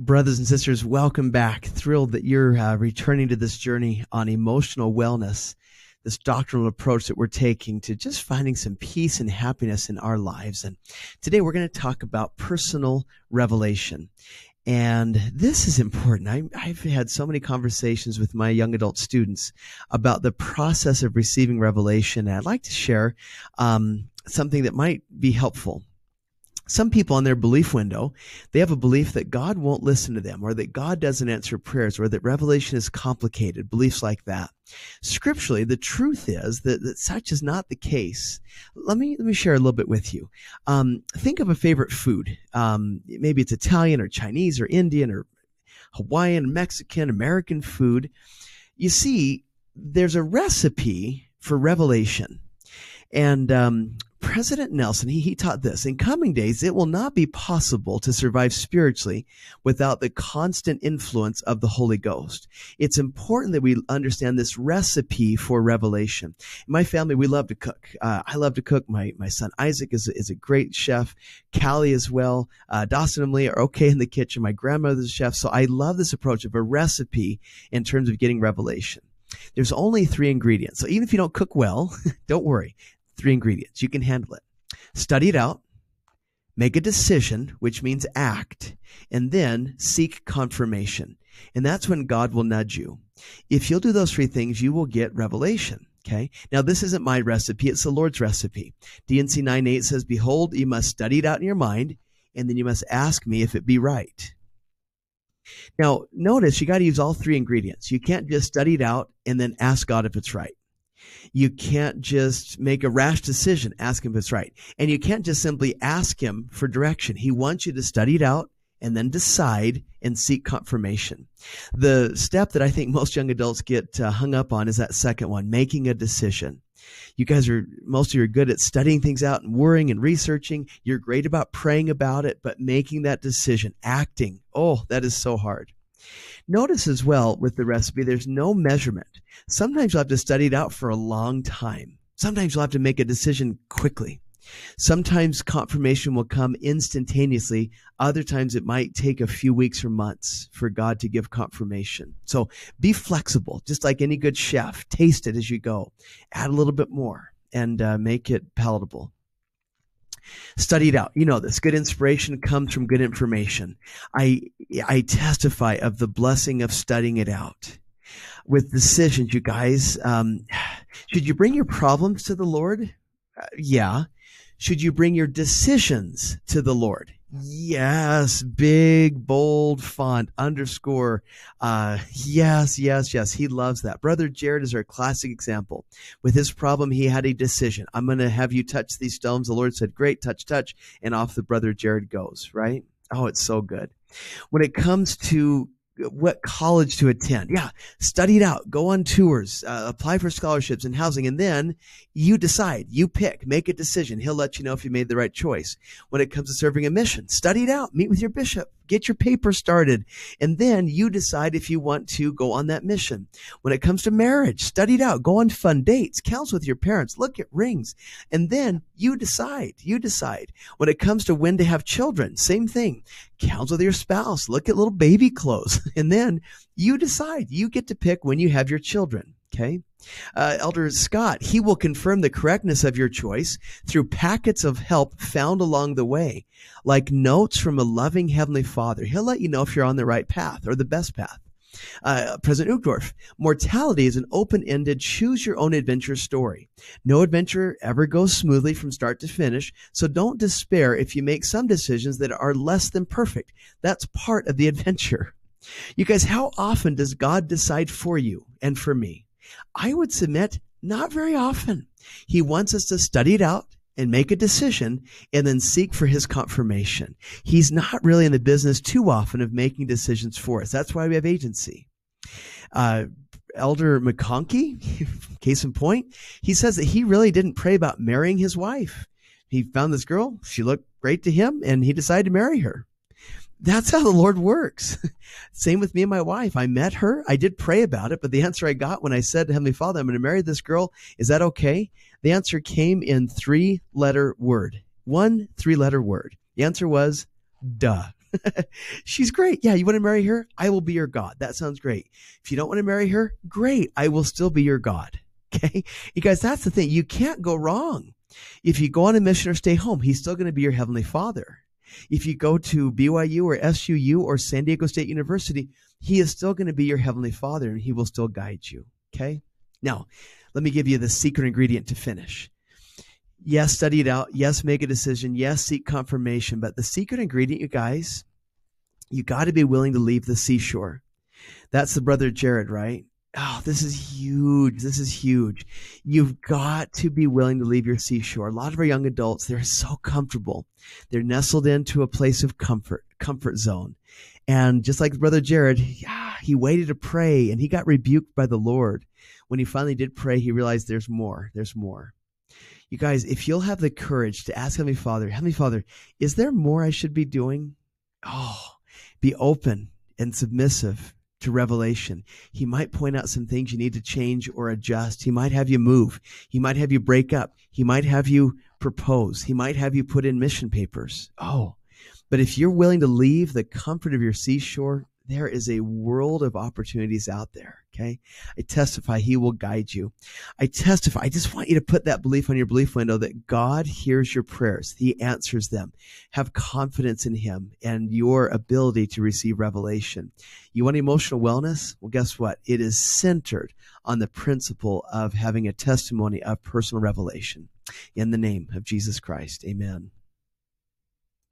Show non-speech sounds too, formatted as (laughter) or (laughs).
Brothers and sisters, welcome back. Thrilled that you're uh, returning to this journey on emotional wellness, this doctrinal approach that we're taking to just finding some peace and happiness in our lives. And today we're going to talk about personal revelation. And this is important. I, have had so many conversations with my young adult students about the process of receiving revelation. And I'd like to share um, something that might be helpful some people on their belief window, they have a belief that God won't listen to them or that God doesn't answer prayers or that revelation is complicated, beliefs like that. Scripturally, the truth is that, that such is not the case. Let me, let me share a little bit with you. Um, think of a favorite food. Um, maybe it's Italian or Chinese or Indian or Hawaiian, Mexican, American food. You see, there's a recipe for revelation. And um, President Nelson, he, he taught this in coming days, it will not be possible to survive spiritually without the constant influence of the Holy Ghost. It's important that we understand this recipe for revelation. In my family, we love to cook. Uh, I love to cook. My, my son Isaac is, is a great chef. Callie as well. Uh, Dawson and Lee are okay in the kitchen. My grandmother's a chef. So I love this approach of a recipe in terms of getting revelation. There's only three ingredients. So even if you don't cook well, (laughs) don't worry three ingredients. You can handle it. Study it out, make a decision, which means act, and then seek confirmation. And that's when God will nudge you. If you'll do those three things, you will get revelation. Okay. Now, this isn't my recipe. It's the Lord's recipe. D&C 9.8 says, Behold, you must study it out in your mind, and then you must ask me if it be right. Now, notice you got to use all three ingredients. You can't just study it out and then ask God if it's right. You can't just make a rash decision, ask him if it's right. And you can't just simply ask him for direction. He wants you to study it out and then decide and seek confirmation. The step that I think most young adults get uh, hung up on is that second one, making a decision. You guys are, most of you are good at studying things out and worrying and researching. You're great about praying about it, but making that decision, acting, oh, that is so hard. Notice as well with the recipe, there's no measurement. Sometimes you'll have to study it out for a long time. Sometimes you'll have to make a decision quickly. Sometimes confirmation will come instantaneously. Other times it might take a few weeks or months for God to give confirmation. So be flexible, just like any good chef. Taste it as you go. Add a little bit more and uh, make it palatable. Study it out. You know this. Good inspiration comes from good information. I I testify of the blessing of studying it out. With decisions, you guys, um, (sighs) should you bring your problems to the Lord? Uh, yeah. Should you bring your decisions to the Lord? Yes, big, bold font, underscore. Uh, yes, yes, yes. He loves that. Brother Jared is our classic example. With his problem, he had a decision. I'm going to have you touch these stones. The Lord said, great, touch, touch. And off the brother Jared goes, right? Oh, it's so good. When it comes to what college to attend. Yeah, study it out, go on tours, uh, apply for scholarships and housing, and then you decide, you pick, make a decision. He'll let you know if you made the right choice. When it comes to serving a mission, study it out, meet with your bishop, get your paper started, and then you decide if you want to go on that mission. When it comes to marriage, study it out, go on fun dates, counsel with your parents, look at rings, and then you decide. You decide. When it comes to when to have children, same thing. Counsel with your spouse, look at little baby clothes, (laughs) and then you decide. You get to pick when you have your children. Okay. Uh, Elder Scott, he will confirm the correctness of your choice through packets of help found along the way, like notes from a loving Heavenly Father. He'll let you know if you're on the right path or the best path. Uh, President Uchtdorf, mortality is an open ended, choose your own adventure story. No adventure ever goes smoothly from start to finish, so don't despair if you make some decisions that are less than perfect. That's part of the (laughs) adventure. You guys, how often does God decide for you and for me? I would submit not very often. He wants us to study it out and make a decision and then seek for his confirmation. He's not really in the business too often of making decisions for us. That's why we have agency. Uh, Elder McConkie, (laughs) case in point, he says that he really didn't pray about marrying his wife. He found this girl, she looked great to him, and he decided to marry her that's how the Lord works. (laughs) Same with me and my wife. I met her. I did pray about it, but the answer I got when I said to Heavenly Father, I'm going to marry this girl, is that okay? The answer came in three letter word. One three letter word. The answer was duh. (laughs) She's great. Yeah, you want to marry her? I will be your God. That sounds great. If you don't want to marry her, great. I will still be your God. (laughs) Okay. You guys, that's the thing. You can't go wrong. If you go on a mission or stay home, he's still going to be your heavenly father. If you go to BYU or SUU or San Diego State University, he is still going to be your heavenly father and he will still guide you. Okay. Now, let me give you the secret ingredient to finish. Yes, study it out. Yes, make a decision. Yes, seek confirmation. But the secret ingredient, you guys, you got to be willing to leave the seashore. That's the brother Jared, right? Oh, this is huge. This is huge. You've got to be willing to leave your seashore. A lot of our young adults, they're so comfortable. They're nestled into a place of comfort, comfort zone. And just like brother Jared, he waited to pray and he got rebuked by the Lord. When he finally did pray, he realized there's more. There's more. You guys, if you'll have the courage to ask Heavenly Father, Heavenly Father, is there more I should be doing? Oh, be open and submissive to revelation. He might point out some things you need to change or adjust. He might have you move. He might have you break up. He might have you propose. He might have you put in mission papers. Oh, but if you're willing to leave the comfort of your seashore, there is a world of opportunities out there. Okay. I testify he will guide you. I testify. I just want you to put that belief on your belief window that God hears your prayers. He answers them. Have confidence in him and your ability to receive revelation. You want emotional wellness? Well, guess what? It is centered on the principle of having a testimony of personal revelation. In the name of Jesus Christ. Amen.